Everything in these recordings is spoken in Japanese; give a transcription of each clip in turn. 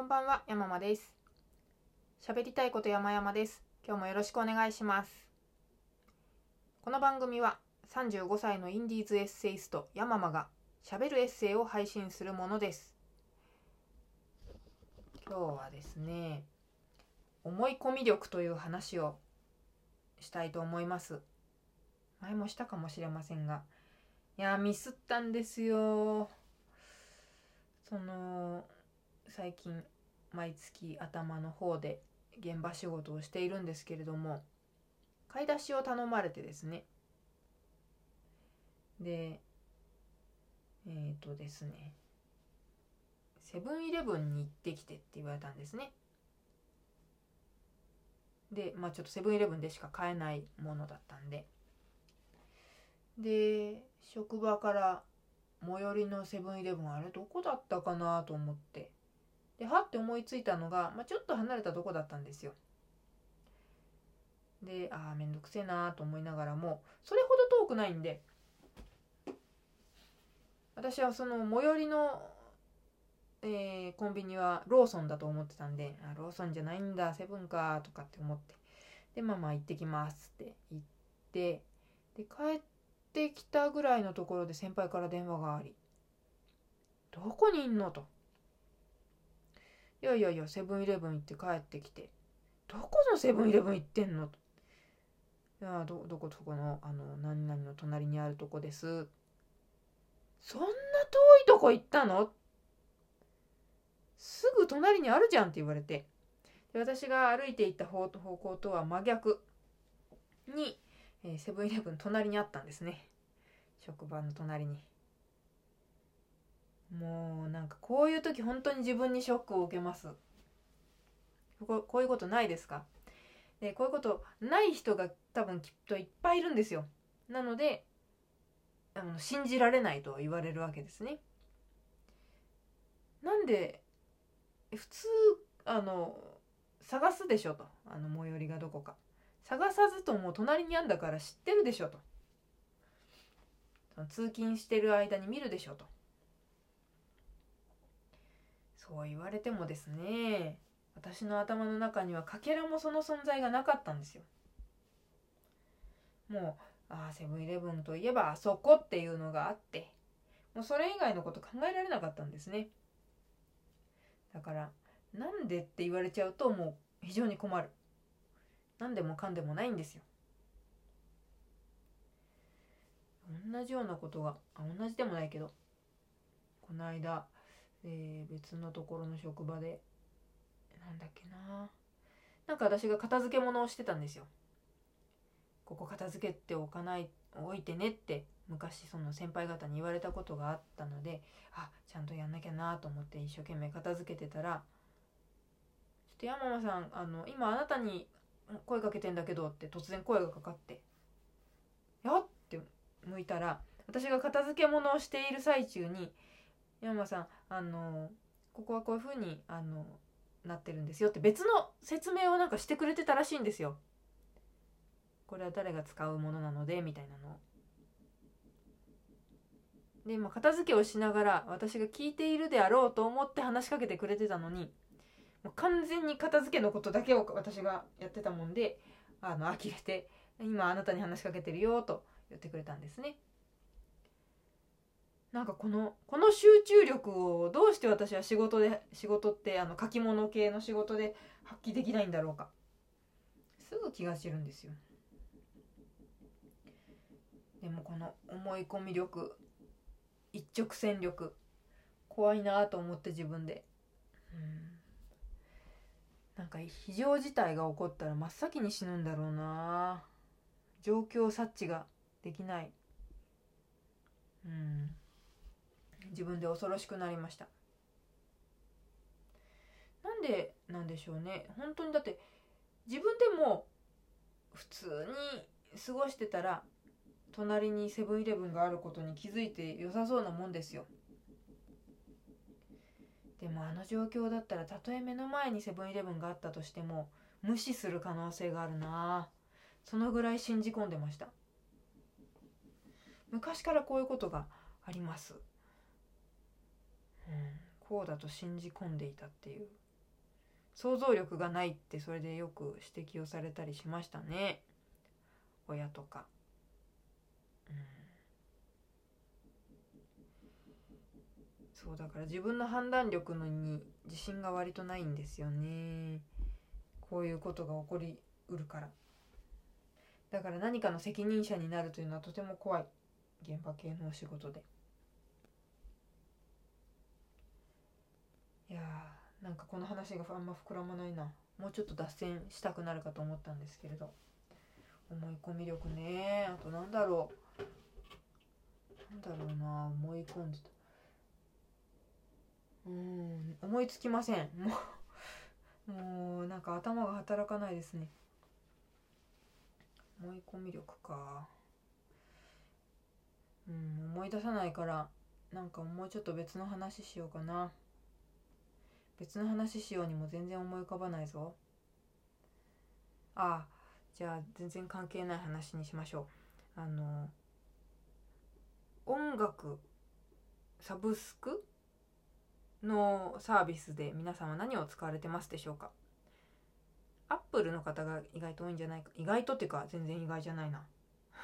こんばんは、山間です。喋りたいこと山々です。今日もよろしくお願いします。この番組は35歳のインディーズエッセイスト山間が喋るエッセイを配信するものです。今日はですね、思い込み力という話をしたいと思います。前もしたかもしれませんが、いやミスったんですよ。その最近毎月頭の方で現場仕事をしているんですけれども買い出しを頼まれてですね。でえっ、とですね。セブンイレブンに行ってきてって言われたんですね。でまあちょっとセブンイレブンでしか買えないものだったんで。で職場から最寄りのセブンイレブンあれどこだったかなと思って。ではって思いついたのが、まあ、ちょっと離れたとこだったんですよでああめんどくせえなと思いながらもそれほど遠くないんで私はその最寄りの、えーコンビニはローソンだと思ってたんであローソンじゃないんだセブンかとかって思ってでまあまあ行ってきますって言ってで帰ってきたぐらいのところで先輩から電話があり「どこにいんの?」と。いやいやいや、セブンイレブン行って帰ってきて、どこのセブンイレブン行ってんの？と。いや、ど、どこそこの、あの、何々の隣にあるとこです。そんな遠いとこ行ったの？すぐ隣にあるじゃんって言われて。で私が歩いていった方方向とは真逆に、えーセブンイレブン隣にあったんですね。職場の隣に。もうなんかこういう時本当に自分にショックを受けます。ここういうことないですか？でこういうことない人が多分きっといっぱいいるんですよ。なのであの信じられないと言われるわけですね。なんで普通あの探すでしょと。あの最寄りがどこか。探さずとも隣にあんだから知ってるでしょと。通勤してる間に見るでしょと。そう言われてもですね私の頭の中にはかけらもその存在がなかったんですよ。もうああセブンイレブンといえばあそこっていうのがあってもうそれ以外のこと考えられなかったんですね。だからなんでって言われちゃうともう非常に困る。何でもかんでもないんですよ。同じようなことが同じでもないけどこの間えー別のところの職場でなんだっけななんか私が片付け物をしてたんですよここ片付けておかない置いてねって昔その先輩方に言われたことがあったのであちゃんとやんなきゃなと思って一生懸命片付けてたら「ちょっと山間さんあの今あなたに声かけてんだけど」って突然声がかかって「やっ!」って向いたら私が片付け物をしている最中に山さんあのここはこういう風にあのなってるんですよって別の説明をなんかしてくれてたらしいんですよ。これは誰が使うものなのでみたいなのを。で今片付けをしながら私が聞いているであろうと思って話しかけてくれてたのにもう完全に片付けのことだけを私がやってたもんであの呆れて「今あなたに話しかけてるよ」と言ってくれたんですね。なんかこのこの集中力をどうして私は仕事で仕事ってあの書き物系の仕事で発揮できないんだろうか。すぐ気が散るんですよ。でもこの思い込み力一直線力怖いなと思って自分で。うん。なんか非常事態が起こったら真っ先に死ぬんだろうな。状況察知ができない。うん。自分で恐ろしくなりました。なんでなんでしょうね。本当にだって自分でも普通に過ごしてたら隣にセブンイレブンがあることに気づいて良さそうなもんですよ。でもあの状況だったらたとえ目の前にセブンイレブンがあったとしても無視する可能性があるな。そのぐらい信じ込んでました。昔からこういうことがあります、こうだと信じ込んでいたっていう。想像力がないってそれでよく指摘をされたりしましたね。親とか。うん。そうだから自分の判断力のに自信が割とないんですよね。こういうことが起こりうるから。だから何かの責任者になるというのはとても怖い。現場系のお仕事で。いやーなんかこの話があんま膨らまないな。もうちょっと脱線したくなるかと思ったんですけれど。思い込み力ね。あとなんだろう。なんだろうな。思い込んでた。うん。思いつきません。もうもうなんか頭が働かないですね。思い込み力か。うん思い出さないからなんかもうちょっと別の話しようかな。別の話しようにも全然思い浮かばないぞ。ああじゃあ全然関係ない話にしましょう。あの音楽サブスクのサービスで皆さんは何を使われてますでしょうか？アップルの方が意外と多いんじゃないか？意外とっていうか全然意外じゃないな。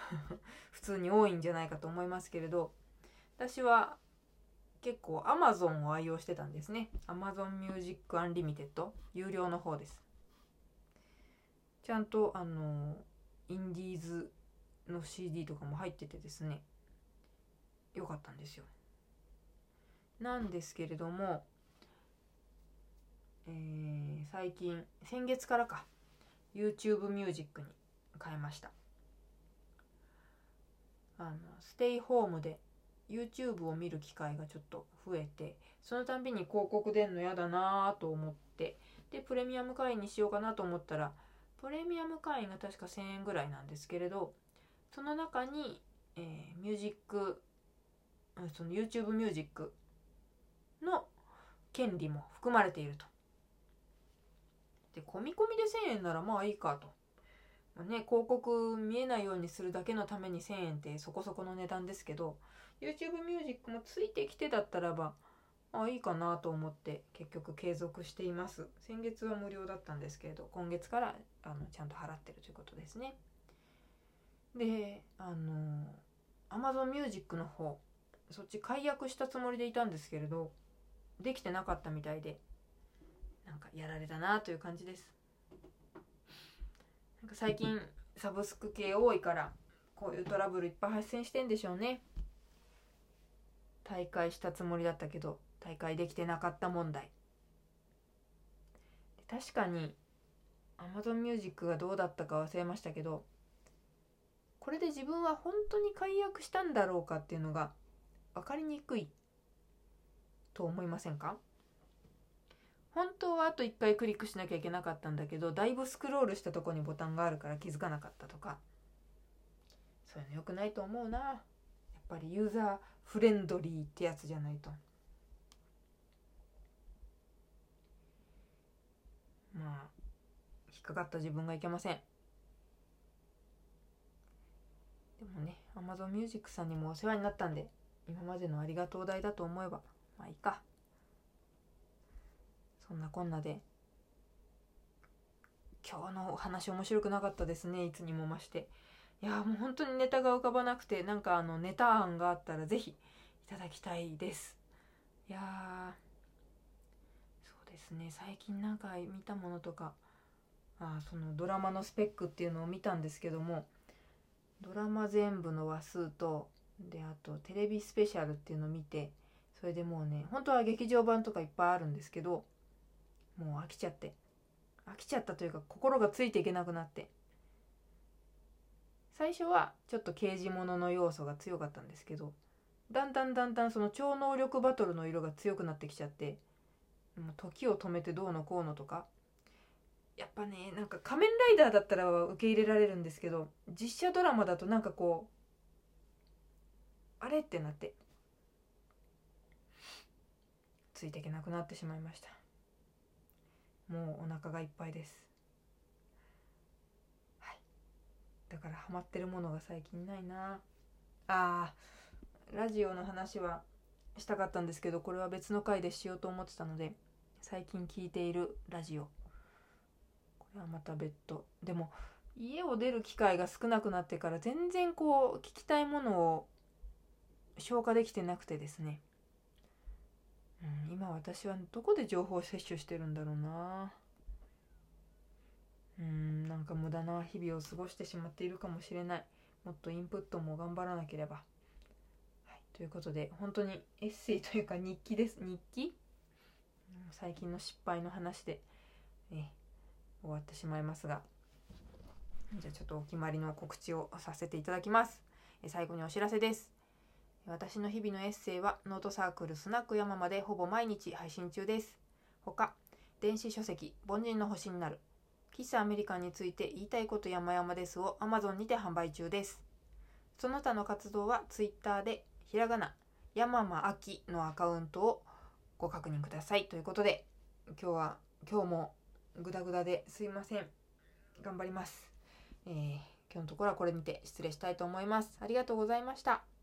普通に多いんじゃないかと思いますけれど。私は結構 Amazon を愛用してたんですね。Amazon Music Unlimited 有料の方です。ちゃんとあのインディーズの CD とかも入っててですね。良かったんですよ。なんですけれども、えー、最近先月からか。YouTube ミュージックに変えました。あのステイホームで YouTube を見る機会がちょっと増えてそのたんびに広告出んの嫌だなと思ってでプレミアム会員にしようかなと思ったらプレミアム会員が確か1000円ぐらいなんですけれどその中に、えー、ミュージックその YouTube ミュージックの権利も含まれていると。で込み込みで1,000円ならまあいいかと。まあ、ね、広告見えないようにするだけのために1,000円ってそこそこの値段ですけど YouTube ミュージックもついてきてだったらばあいいかなと思って結局継続しています。先月は無料だったんですけれど今月からあのちゃんと払ってるということですね。であの Amazon Music の方そっち解約したつもりでいたんですけれどできてなかったみたいでなんかやられたなという感じです。か最近サブスク系多いからこういうトラブルいっぱい発生してんでしょうね。大会したつもりだったけど大会できてなかった問題。確かに Amazon Music がどうだったか忘れましたけどこれで自分は本当に解約したんだろうかっていうのが分かりにくいと思いませんか？本当はあと1回クリックしなきゃいけなかったんだけどだいぶスクロールしたとこにボタンがあるから気づかなかったとか。そういうの良くないと思うな。やっぱりユーザーフレンドリーってやつじゃないと。まあ引っかかった自分がいけません。でもね Amazon Music さんにもお世話になったんで今までのありがとう代だと思えばまあいいか。そんなこんなで。今日のお話面白くなかったですね。いつにも増して。いやもう本当にネタが浮かばなくてなんかあのネタ案があったら是非いただきたいです。いやそうですね。最近なんか見たものとかあそのドラマのスペックっていうのを見たんですけどもドラマ全部の話数とであとテレビスペシャルっていうのを見てそれでもうね本当は劇場版とかいっぱいあるんですけどもう飽きちゃって。飽きちゃったというか心がついていけなくなって。最初はちょっと刑事物の要素が強かったんですけどだんだんだんだんその超能力バトルの色が強くなってきちゃってもう時を止めてどうのこうのとか。やっぱねなんか仮面ライダーだったら受け入れられるんですけど実写ドラマだとなんかこうあれってなってついていけなくなってしまいました。もうお腹がいっぱいです。はい。だからハマってるものが最近ないな。あーラジオの話はしたかったんですけどこれは別の回でしようと思ってたので最近聞いているラジオ。これはまた別途。でも家を出る機会が少なくなってから全然こう聞きたいものを消化できてなくてですね、今私はどこで情報を摂取してるんだろうな。うんなんか無駄な日々を過ごしてしまっているかもしれない。もっとインプットも頑張らなければ、はい、ということで本当にエッセイというか日記です。日記？最近の失敗の話で、ね、終わってしまいますが。じゃあちょっとお決まりの告知をさせていただきます。最後にお知らせです。私の日々のエッセイはノートサークルスナック山までほぼ毎日配信中です。他電子書籍凡人の星になる喫茶アメリカンについて言いたいこと山々ですを Amazon にて販売中です。その他の活動は Twitter でひらがな山間秋のアカウントをご確認ください。ということで今日は今日もグダグダですいません。頑張ります、えー、今日のところはこれにて失礼したいと思います。ありがとうございました。